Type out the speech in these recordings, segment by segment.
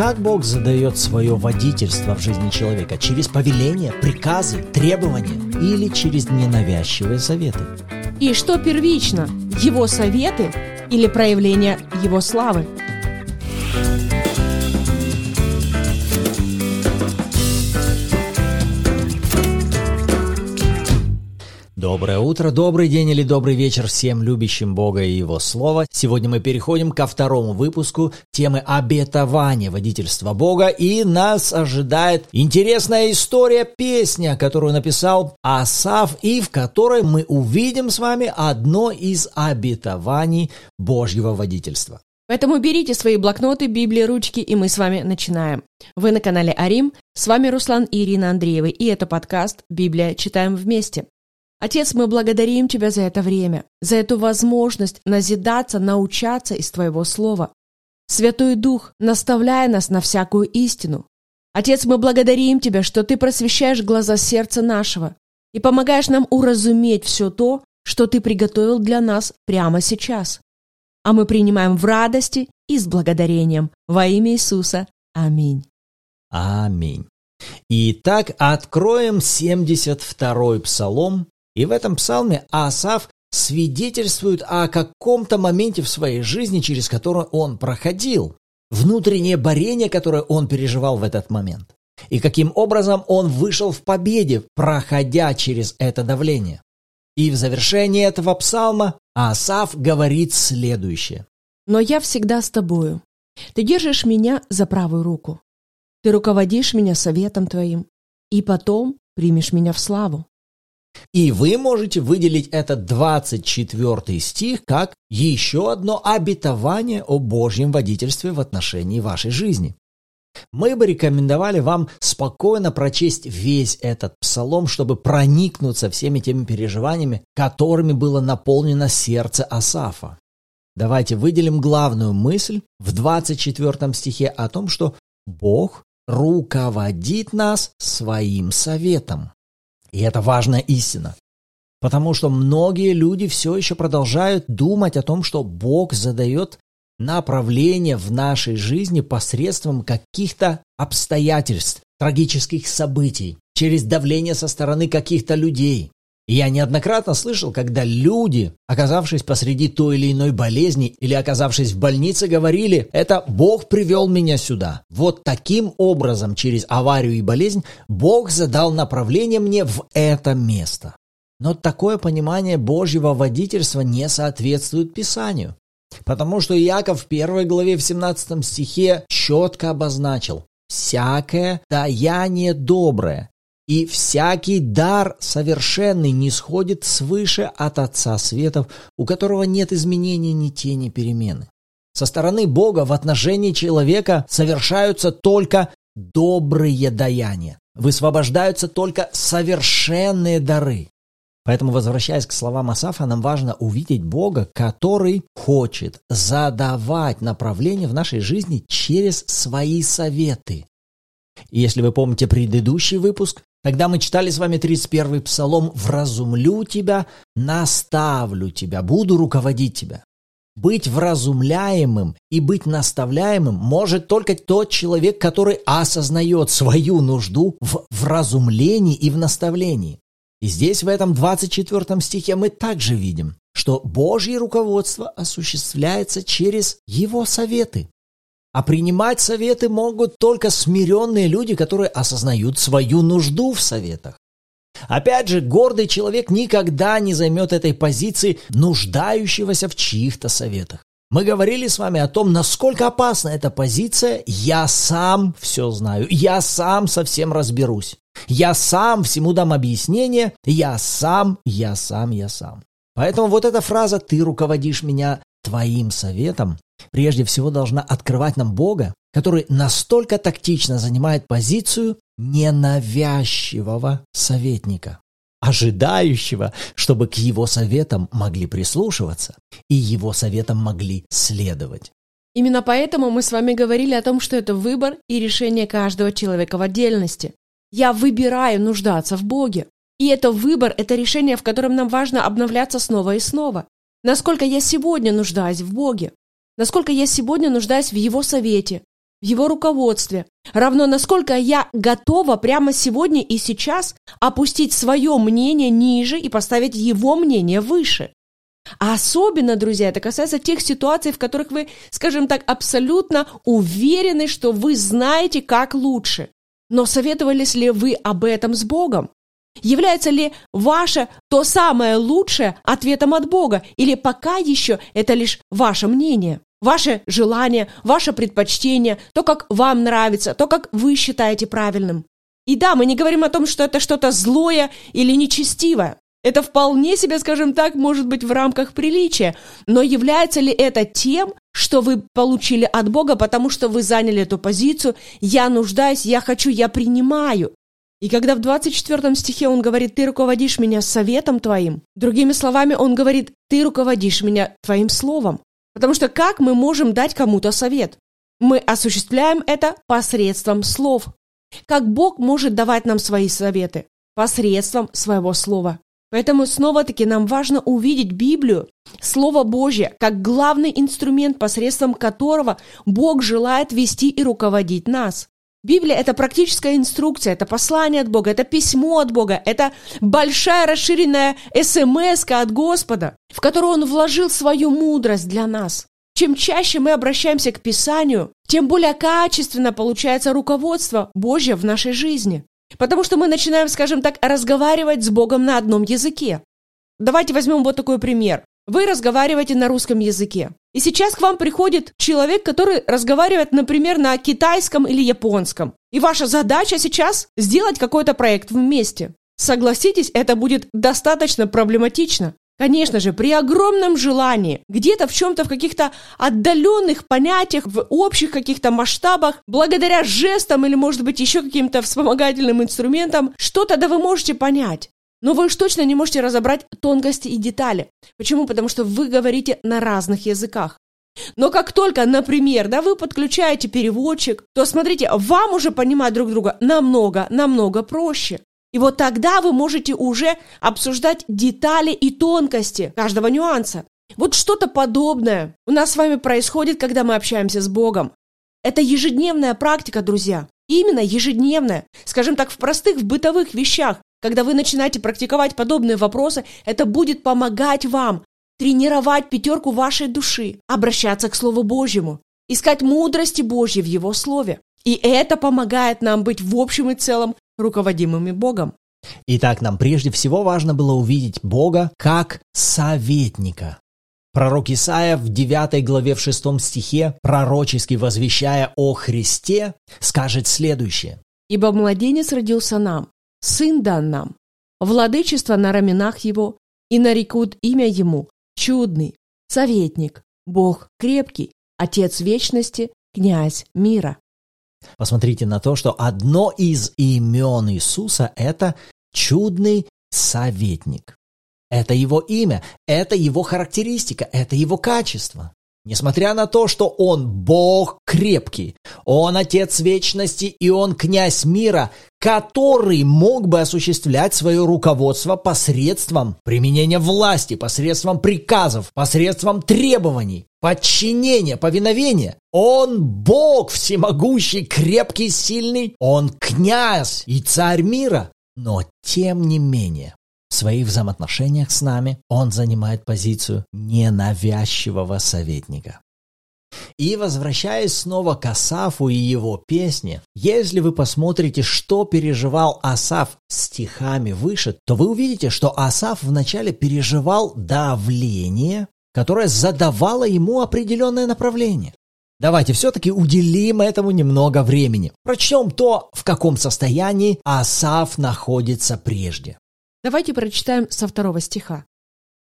Как Бог задает свое водительство в жизни человека? Через повеления, приказы, требования или через ненавязчивые советы? И что первично, его советы или проявление его славы? Доброе утро, добрый день или добрый вечер всем любящим Бога и Его Слово. Сегодня мы переходим ко второму выпуску темы обетования водительства Бога, и нас ожидает интересная история, песня, которую написал Асав, и в которой мы увидим с вами одно из обетований Божьего водительства. Поэтому берите свои блокноты, Библии, ручки, и мы с вами начинаем. Вы на канале Арим, с вами Руслан и Ирина Андреевы, и это подкаст «Библия. Читаем вместе». Отец, мы благодарим Тебя за это время, за эту возможность назидаться, научаться из Твоего Слова. Святой Дух, наставляя нас на всякую истину. Отец, мы благодарим Тебя, что Ты просвещаешь глаза сердца нашего и помогаешь нам уразуметь все то, что Ты приготовил для нас прямо сейчас. А мы принимаем в радости и с благодарением во имя Иисуса. Аминь. Аминь. Итак, откроем 72-й псалом, и в этом псалме Асав свидетельствует о каком-то моменте в своей жизни, через который он проходил, внутреннее борение, которое он переживал в этот момент, и каким образом он вышел в победе, проходя через это давление. И в завершении этого псалма Асав говорит следующее. «Но я всегда с тобою. Ты держишь меня за правую руку. Ты руководишь меня советом твоим, и потом примешь меня в славу. И вы можете выделить этот 24 стих как еще одно обетование о Божьем водительстве в отношении вашей жизни. Мы бы рекомендовали вам спокойно прочесть весь этот псалом, чтобы проникнуться всеми теми переживаниями, которыми было наполнено сердце Асафа. Давайте выделим главную мысль в 24 стихе о том, что Бог руководит нас своим советом. И это важная истина. Потому что многие люди все еще продолжают думать о том, что Бог задает направление в нашей жизни посредством каких-то обстоятельств, трагических событий, через давление со стороны каких-то людей. Я неоднократно слышал, когда люди, оказавшись посреди той или иной болезни или оказавшись в больнице, говорили, это Бог привел меня сюда. Вот таким образом, через аварию и болезнь, Бог задал направление мне в это место. Но такое понимание Божьего водительства не соответствует Писанию. Потому что Иаков в первой главе в 17 стихе четко обозначил «всякое даяние доброе и всякий дар совершенный не сходит свыше от Отца Светов, у которого нет изменений ни тени перемены. Со стороны Бога в отношении человека совершаются только добрые даяния. Высвобождаются только совершенные дары. Поэтому, возвращаясь к словам Асафа, нам важно увидеть Бога, который хочет задавать направление в нашей жизни через свои советы. И если вы помните предыдущий выпуск, Тогда мы читали с вами 31-й псалом «Вразумлю тебя, наставлю тебя, буду руководить тебя». Быть вразумляемым и быть наставляемым может только тот человек, который осознает свою нужду в вразумлении и в наставлении. И здесь в этом 24 стихе мы также видим, что Божье руководство осуществляется через Его советы. А принимать советы могут только смиренные люди, которые осознают свою нужду в советах. Опять же, гордый человек никогда не займет этой позиции нуждающегося в чьих-то советах. Мы говорили с вами о том, насколько опасна эта позиция «я сам все знаю», «я сам совсем разберусь», «я сам всему дам объяснение», «я сам, я сам, я сам». Поэтому вот эта фраза «ты руководишь меня твоим советом» прежде всего должна открывать нам Бога, который настолько тактично занимает позицию ненавязчивого советника, ожидающего, чтобы к его советам могли прислушиваться и его советам могли следовать. Именно поэтому мы с вами говорили о том, что это выбор и решение каждого человека в отдельности. Я выбираю нуждаться в Боге. И это выбор, это решение, в котором нам важно обновляться снова и снова. Насколько я сегодня нуждаюсь в Боге? Насколько я сегодня нуждаюсь в Его совете, в Его руководстве, равно насколько я готова прямо сегодня и сейчас опустить свое мнение ниже и поставить Его мнение выше. А особенно, друзья, это касается тех ситуаций, в которых вы, скажем так, абсолютно уверены, что вы знаете, как лучше. Но советовались ли вы об этом с Богом? Является ли ваше то самое лучшее ответом от Бога? Или пока еще это лишь ваше мнение? Ваше желание, ваше предпочтение, то, как вам нравится, то, как вы считаете правильным. И да, мы не говорим о том, что это что-то злое или нечестивое. Это вполне себе, скажем так, может быть в рамках приличия. Но является ли это тем, что вы получили от Бога, потому что вы заняли эту позицию «я нуждаюсь, я хочу, я принимаю». И когда в 24 стихе он говорит «ты руководишь меня советом твоим», другими словами, он говорит «ты руководишь меня твоим словом». Потому что как мы можем дать кому-то совет? Мы осуществляем это посредством слов. Как Бог может давать нам свои советы? Посредством своего слова. Поэтому снова-таки нам важно увидеть Библию, Слово Божье, как главный инструмент, посредством которого Бог желает вести и руководить нас. Библия – это практическая инструкция, это послание от Бога, это письмо от Бога, это большая расширенная смс от Господа, в которую Он вложил свою мудрость для нас. Чем чаще мы обращаемся к Писанию, тем более качественно получается руководство Божье в нашей жизни. Потому что мы начинаем, скажем так, разговаривать с Богом на одном языке. Давайте возьмем вот такой пример. Вы разговариваете на русском языке. И сейчас к вам приходит человек, который разговаривает, например, на китайском или японском. И ваша задача сейчас сделать какой-то проект вместе. Согласитесь, это будет достаточно проблематично. Конечно же, при огромном желании, где-то в чем-то в каких-то отдаленных понятиях, в общих каких-то масштабах, благодаря жестам или, может быть, еще каким-то вспомогательным инструментам, что-то да вы можете понять. Но вы уж точно не можете разобрать тонкости и детали. Почему? Потому что вы говорите на разных языках. Но как только, например, да, вы подключаете переводчик, то смотрите, вам уже понимать друг друга намного, намного проще. И вот тогда вы можете уже обсуждать детали и тонкости каждого нюанса. Вот что-то подобное у нас с вами происходит, когда мы общаемся с Богом. Это ежедневная практика, друзья. Именно ежедневная. Скажем так, в простых, в бытовых вещах. Когда вы начинаете практиковать подобные вопросы, это будет помогать вам тренировать пятерку вашей души, обращаться к Слову Божьему, искать мудрости Божьей в Его Слове. И это помогает нам быть в общем и целом руководимыми Богом. Итак, нам прежде всего важно было увидеть Бога как советника. Пророк Исаия в 9 главе в 6 стихе, пророчески возвещая о Христе, скажет следующее. «Ибо младенец родился нам, сын дан нам, владычество на раменах его, и нарекут имя ему чудный, советник, Бог крепкий, Отец вечности, князь мира». Посмотрите на то, что одно из имен Иисуса – это чудный советник. Это его имя, это его характеристика, это его качество. Несмотря на то, что он Бог крепкий, он Отец вечности и он князь мира, который мог бы осуществлять свое руководство посредством применения власти, посредством приказов, посредством требований, подчинения, повиновения. Он Бог всемогущий, крепкий, сильный, он князь и царь мира. Но тем не менее, своих взаимоотношениях с нами он занимает позицию ненавязчивого советника. И возвращаясь снова к Асафу и его песне, если вы посмотрите, что переживал Асаф стихами выше, то вы увидите, что Асаф вначале переживал давление, которое задавало ему определенное направление. Давайте все-таки уделим этому немного времени. Прочтем то, в каком состоянии Асаф находится прежде. Давайте прочитаем со второго стиха.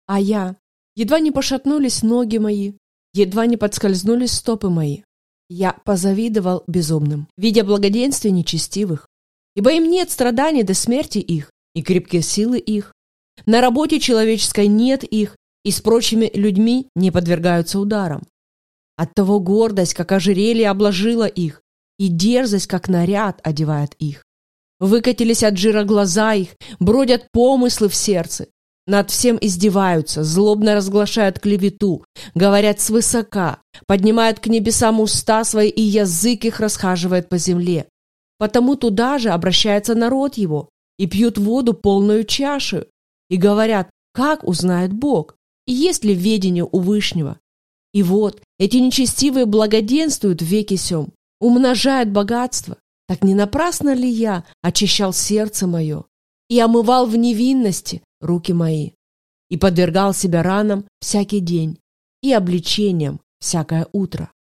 «А я, едва не пошатнулись ноги мои, едва не подскользнулись стопы мои. Я позавидовал безумным, видя благоденствие нечестивых, ибо им нет страданий до смерти их, и крепкие силы их. На работе человеческой нет их, и с прочими людьми не подвергаются ударам. Оттого гордость, как ожерелье, обложила их, и дерзость, как наряд, одевает их. Выкатились от жира глаза их, бродят помыслы в сердце. Над всем издеваются, злобно разглашают клевету, говорят свысока, поднимают к небесам уста свои, и язык их расхаживает по земле. Потому туда же обращается народ его, и пьют воду полную чашу, и говорят, как узнает Бог, и есть ли ведение у Вышнего. И вот эти нечестивые благоденствуют в веке сем, умножают богатство. Так не напрасно ли я очищал сердце мое и омывал в невинности руки мои, и подвергал себя ранам всякий день и обличениям всякое утро?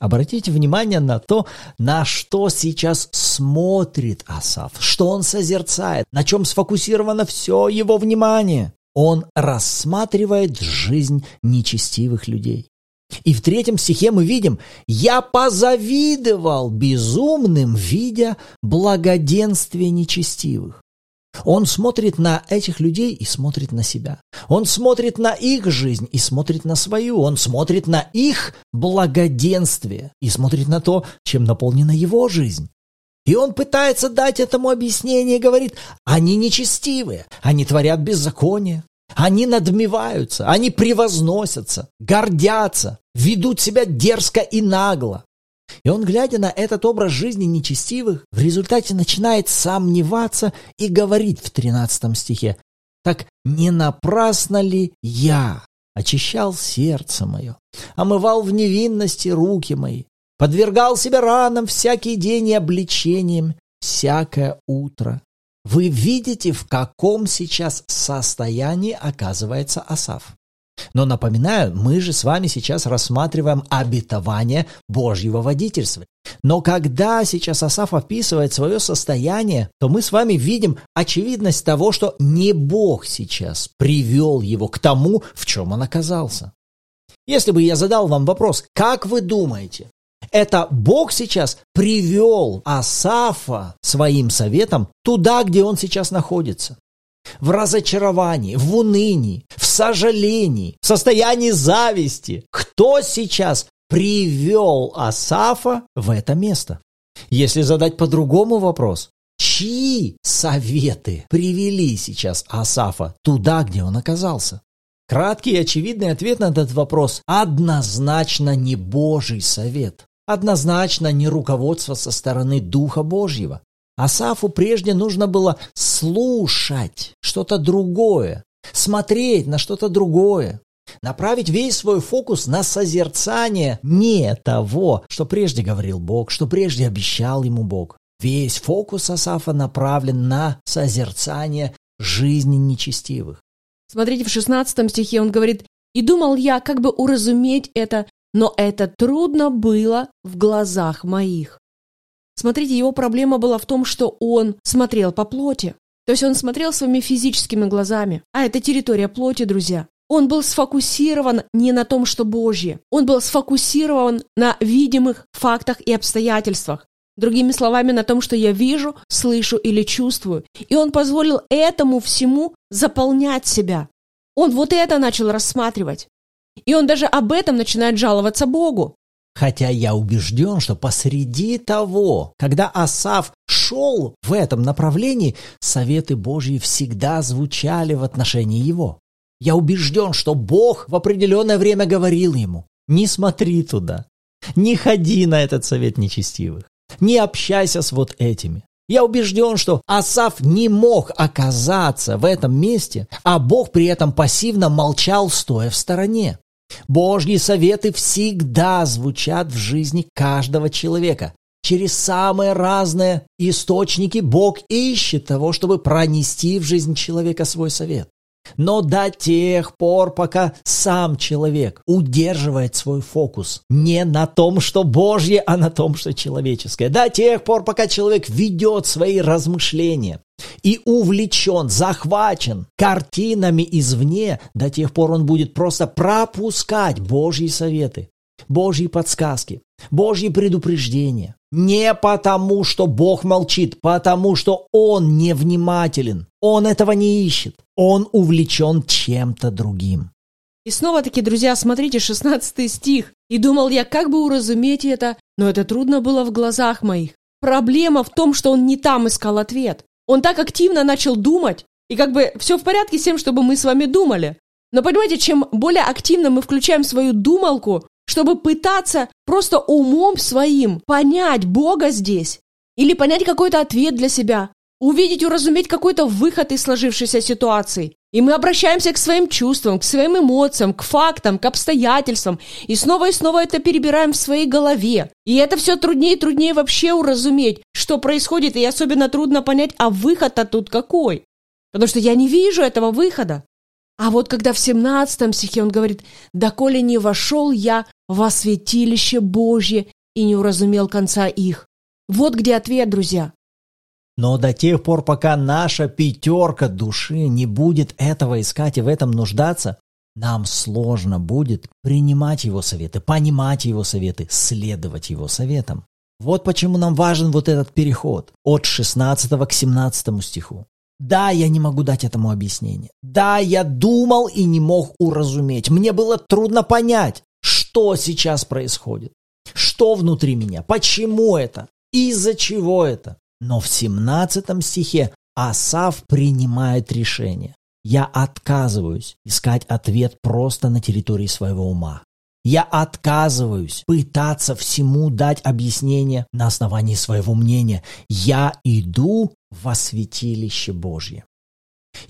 Обратите внимание на то, на что сейчас смотрит Асав, что он созерцает, на чем сфокусировано все его внимание. Он рассматривает жизнь нечестивых людей. И в третьем стихе мы видим «Я позавидовал безумным, видя благоденствие нечестивых». Он смотрит на этих людей и смотрит на себя. Он смотрит на их жизнь и смотрит на свою. Он смотрит на их благоденствие и смотрит на то, чем наполнена его жизнь. И он пытается дать этому объяснение, говорит, они нечестивые, они творят беззаконие, они надмеваются, они превозносятся, гордятся, ведут себя дерзко и нагло. И он, глядя на этот образ жизни нечестивых, в результате начинает сомневаться и говорит в 13 стихе, «Так не напрасно ли я очищал сердце мое, омывал в невинности руки мои, подвергал себя ранам всякий день и обличением всякое утро?» Вы видите, в каком сейчас состоянии оказывается Асав. Но напоминаю, мы же с вами сейчас рассматриваем обетование Божьего водительства. Но когда сейчас Асаф описывает свое состояние, то мы с вами видим очевидность того, что не Бог сейчас привел его к тому, в чем он оказался. Если бы я задал вам вопрос, как вы думаете, это Бог сейчас привел Асафа своим советом туда, где он сейчас находится. В разочаровании, в унынии, в сожалении, в состоянии зависти. Кто сейчас привел Асафа в это место? Если задать по-другому вопрос, чьи советы привели сейчас Асафа туда, где он оказался? Краткий и очевидный ответ на этот вопрос – однозначно не Божий совет. Однозначно не руководство со стороны Духа Божьего. Асафу прежде нужно было слушать что-то другое, смотреть на что-то другое, направить весь свой фокус на созерцание не того, что прежде говорил Бог, что прежде обещал ему Бог. Весь фокус Асафа направлен на созерцание жизни нечестивых. Смотрите, в 16 стихе он говорит, «И думал я, как бы уразуметь это, но это трудно было в глазах моих. Смотрите, его проблема была в том, что он смотрел по плоти. То есть он смотрел своими физическими глазами. А это территория плоти, друзья. Он был сфокусирован не на том, что Божье. Он был сфокусирован на видимых фактах и обстоятельствах. Другими словами, на том, что я вижу, слышу или чувствую. И он позволил этому всему заполнять себя. Он вот это начал рассматривать. И он даже об этом начинает жаловаться Богу. Хотя я убежден, что посреди того, когда Асав шел в этом направлении, советы Божьи всегда звучали в отношении его. Я убежден, что Бог в определенное время говорил ему, не смотри туда, не ходи на этот совет нечестивых, не общайся с вот этими. Я убежден, что Асав не мог оказаться в этом месте, а Бог при этом пассивно молчал, стоя в стороне. Божьи советы всегда звучат в жизни каждого человека. Через самые разные источники Бог ищет того, чтобы пронести в жизнь человека свой совет. Но до тех пор, пока сам человек удерживает свой фокус не на том, что Божье, а на том, что человеческое, до тех пор, пока человек ведет свои размышления и увлечен, захвачен картинами извне, до тех пор он будет просто пропускать Божьи советы, Божьи подсказки, Божьи предупреждения. Не потому, что Бог молчит, потому что Он невнимателен. Он этого не ищет. Он увлечен чем-то другим. И снова-таки, друзья, смотрите, 16 стих. «И думал я, как бы уразуметь это, но это трудно было в глазах моих. Проблема в том, что он не там искал ответ. Он так активно начал думать, И как бы все в порядке с тем, чтобы мы с вами думали. Но понимаете, чем более активно мы включаем свою думалку, чтобы пытаться просто умом своим понять Бога здесь, или понять какой-то ответ для себя, увидеть, уразуметь какой-то выход из сложившейся ситуации. И мы обращаемся к своим чувствам, к своим эмоциям, к фактам, к обстоятельствам. И снова и снова это перебираем в своей голове. И это все труднее и труднее вообще уразуметь, что происходит. И особенно трудно понять, а выход-то тут какой. Потому что я не вижу этого выхода. А вот когда в 17 стихе он говорит, «Доколе не вошел я во святилище Божье и не уразумел конца их». Вот где ответ, друзья. Но до тех пор, пока наша пятерка души не будет этого искать и в этом нуждаться, нам сложно будет принимать его советы, понимать его советы, следовать его советам. Вот почему нам важен вот этот переход от 16 к 17 стиху. Да, я не могу дать этому объяснение. Да, я думал и не мог уразуметь. Мне было трудно понять, что сейчас происходит. Что внутри меня? Почему это? Из-за чего это? Но в 17 стихе Асав принимает решение. Я отказываюсь искать ответ просто на территории своего ума. Я отказываюсь пытаться всему дать объяснение на основании своего мнения. Я иду во святилище Божье.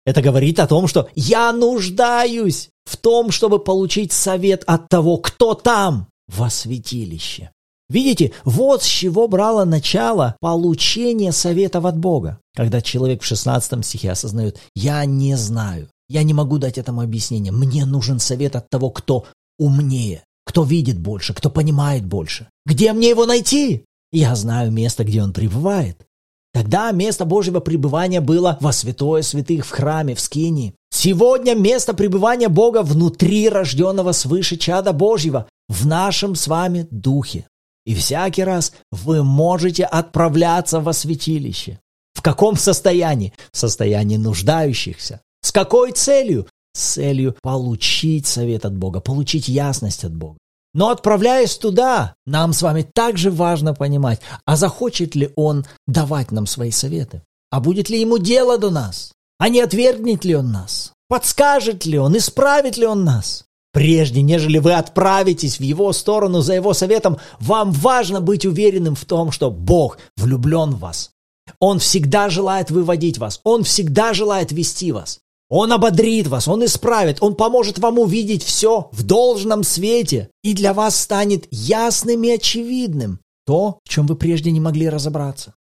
Это говорит о том, что я нуждаюсь в том, чтобы получить совет от того, кто там во святилище. Видите, вот с чего брало начало получение советов от Бога. Когда человек в 16 стихе осознает, я не знаю, я не могу дать этому объяснение, мне нужен совет от того, кто умнее, кто видит больше, кто понимает больше. Где мне его найти? Я знаю место, где он пребывает. Тогда место Божьего пребывания было во святое святых в храме, в скинии. Сегодня место пребывания Бога внутри рожденного свыше чада Божьего, в нашем с вами духе. И всякий раз вы можете отправляться во святилище. В каком состоянии? В состоянии нуждающихся. С какой целью? С целью получить совет от Бога, получить ясность от Бога. Но отправляясь туда, нам с вами также важно понимать, а захочет ли он давать нам свои советы? А будет ли ему дело до нас? А не отвергнет ли он нас? Подскажет ли он? Исправит ли он нас? Прежде, нежели вы отправитесь в его сторону за его советом, вам важно быть уверенным в том, что Бог влюблен в вас. Он всегда желает выводить вас. Он всегда желает вести вас. Он ободрит вас, Он исправит, Он поможет вам увидеть все в должном свете, и для вас станет ясным и очевидным то, в чем вы прежде не могли разобраться.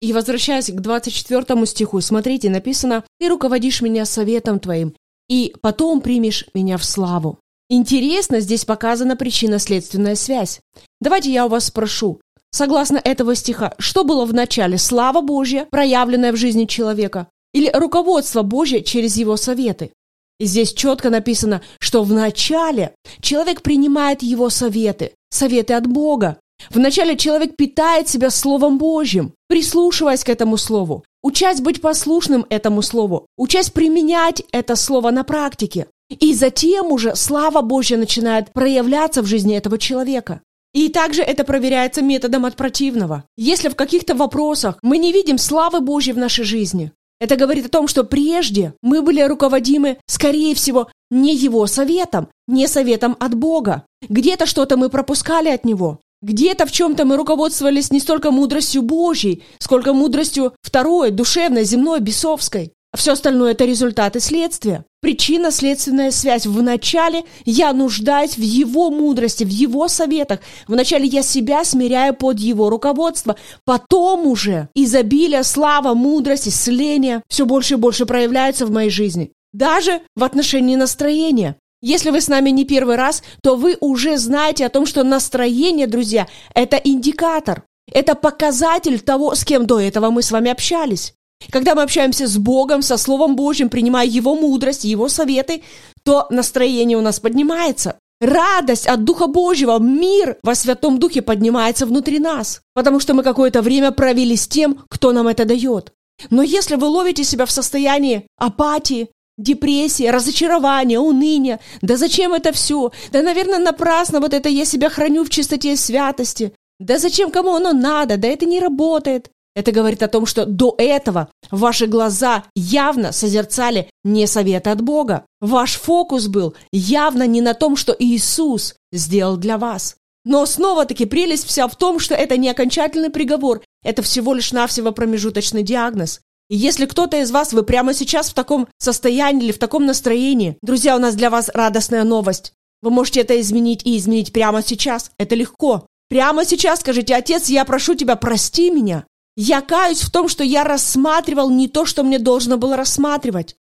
И возвращаясь к 24 стиху, смотрите, написано «Ты руководишь меня советом твоим, и потом примешь меня в славу». Интересно, здесь показана причинно-следственная связь. Давайте я у вас спрошу, согласно этого стиха, что было в начале, слава Божья, проявленная в жизни человека, или руководство Божье через его советы. И здесь четко написано, что вначале человек принимает его советы, советы от Бога. Вначале человек питает себя Словом Божьим, прислушиваясь к этому Слову, учась быть послушным этому Слову, учась применять это Слово на практике. И затем уже слава Божья начинает проявляться в жизни этого человека. И также это проверяется методом от противного. Если в каких-то вопросах мы не видим славы Божьей в нашей жизни, это говорит о том, что прежде мы были руководимы, скорее всего, не его советом, не советом от Бога. Где-то что-то мы пропускали от него. Где-то в чем-то мы руководствовались не столько мудростью Божьей, сколько мудростью второй, душевной, земной, бесовской. А все остальное – это результаты следствия. Причинно-следственная связь. Вначале я нуждаюсь в его мудрости, в его советах. Вначале я себя смиряю под его руководство. Потом уже изобилие, слава, мудрость, исцеление все больше и больше проявляются в моей жизни. Даже в отношении настроения. Если вы с нами не первый раз, то вы уже знаете о том, что настроение, друзья, это индикатор. Это показатель того, с кем до этого мы с вами общались. Когда мы общаемся с Богом, со Словом Божьим, принимая Его мудрость, Его советы, то настроение у нас поднимается. Радость от Духа Божьего, мир во Святом Духе поднимается внутри нас, потому что мы какое-то время провели с тем, кто нам это дает. Но если вы ловите себя в состоянии апатии, депрессии, разочарования, уныния, да зачем это все? Да, наверное, напрасно вот это я себя храню в чистоте и святости. Да зачем кому оно надо? Да это не работает. Это говорит о том, что до этого ваши глаза явно созерцали не советы от Бога. Ваш фокус был явно не на том, что Иисус сделал для вас. Но снова-таки прелесть вся в том, что это не окончательный приговор, это всего лишь навсего промежуточный диагноз. И если кто-то из вас, вы прямо сейчас в таком состоянии или в таком настроении, друзья, у нас для вас радостная новость. Вы можете это изменить и изменить прямо сейчас. Это легко. Прямо сейчас скажите, отец, я прошу тебя, прости меня. Я каюсь в том, что я рассматривал не то, что мне должно было рассматривать.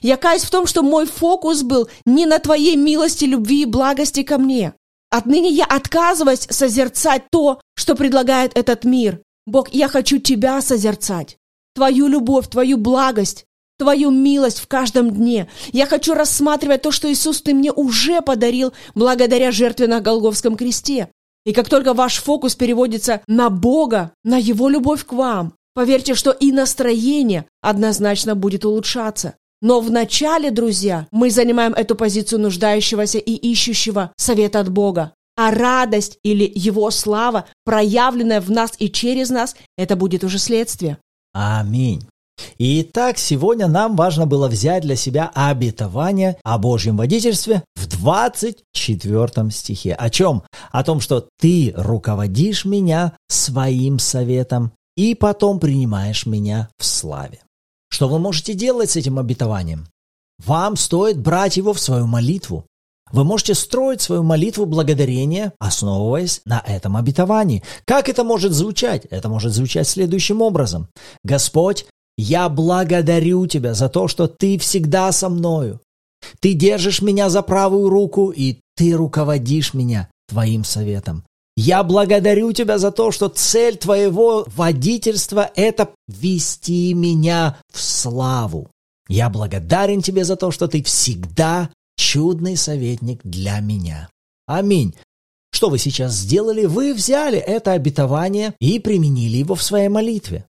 Я каюсь в том, что мой фокус был не на твоей милости, любви и благости ко мне. Отныне я отказываюсь созерцать то, что предлагает этот мир. Бог, я хочу Тебя созерцать. Твою любовь, Твою благость, Твою милость в каждом дне. Я хочу рассматривать то, что Иисус Ты мне уже подарил благодаря жертве на Голговском кресте. И как только ваш фокус переводится на Бога, на Его любовь к вам, поверьте, что и настроение однозначно будет улучшаться. Но вначале, друзья, мы занимаем эту позицию нуждающегося и ищущего совета от Бога. А радость или Его слава, проявленная в нас и через нас, это будет уже следствие. Аминь. Итак, сегодня нам важно было взять для себя обетование о Божьем водительстве в 24 стихе. О чем? О том, что ты руководишь меня своим советом и потом принимаешь меня в славе. Что вы можете делать с этим обетованием? Вам стоит брать его в свою молитву. Вы можете строить свою молитву благодарения, основываясь на этом обетовании. Как это может звучать? Это может звучать следующим образом. Господь, я благодарю Тебя за то, что Ты всегда со мною. Ты держишь меня за правую руку, и Ты руководишь меня Твоим советом. Я благодарю Тебя за то, что цель Твоего водительства – это вести меня в славу. Я благодарен Тебе за то, что Ты всегда чудный советник для меня. Аминь. Что вы сейчас сделали? Вы взяли это обетование и применили его в своей молитве.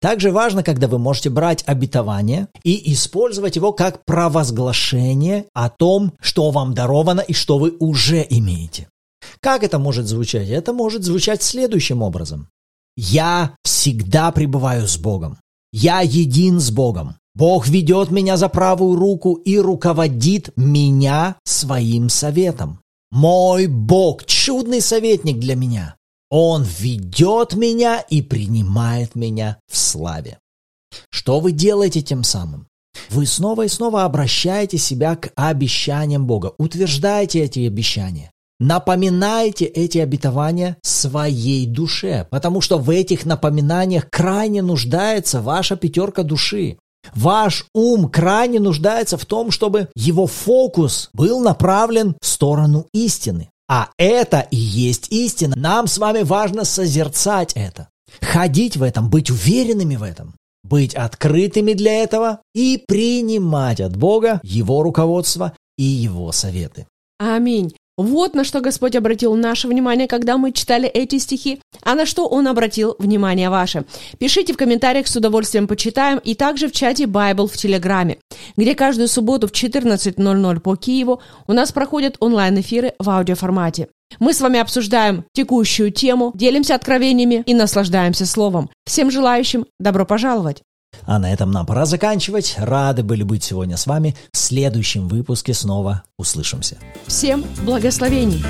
Также важно, когда вы можете брать обетование и использовать его как провозглашение о том, что вам даровано и что вы уже имеете. Как это может звучать? Это может звучать следующим образом. Я всегда пребываю с Богом. Я един с Богом. Бог ведет меня за правую руку и руководит меня своим советом. Мой Бог – чудный советник для меня. Он ведет меня и принимает меня в славе. Что вы делаете тем самым? Вы снова и снова обращаете себя к обещаниям Бога, утверждаете эти обещания. Напоминайте эти обетования своей душе, потому что в этих напоминаниях крайне нуждается ваша пятерка души. Ваш ум крайне нуждается в том, чтобы его фокус был направлен в сторону истины. А это и есть истина. Нам с вами важно созерцать это. Ходить в этом, быть уверенными в этом. Быть открытыми для этого и принимать от Бога Его руководство и Его советы. Аминь. Вот на что Господь обратил наше внимание, когда мы читали эти стихи, а на что Он обратил внимание ваше. Пишите в комментариях, с удовольствием почитаем, и также в чате Bible в Телеграме, где каждую субботу в 14.00 по Киеву у нас проходят онлайн-эфиры в аудиоформате. Мы с вами обсуждаем текущую тему, делимся откровениями и наслаждаемся словом. Всем желающим добро пожаловать! А на этом нам пора заканчивать. Рады были быть сегодня с вами. В следующем выпуске снова услышимся. Всем благословений!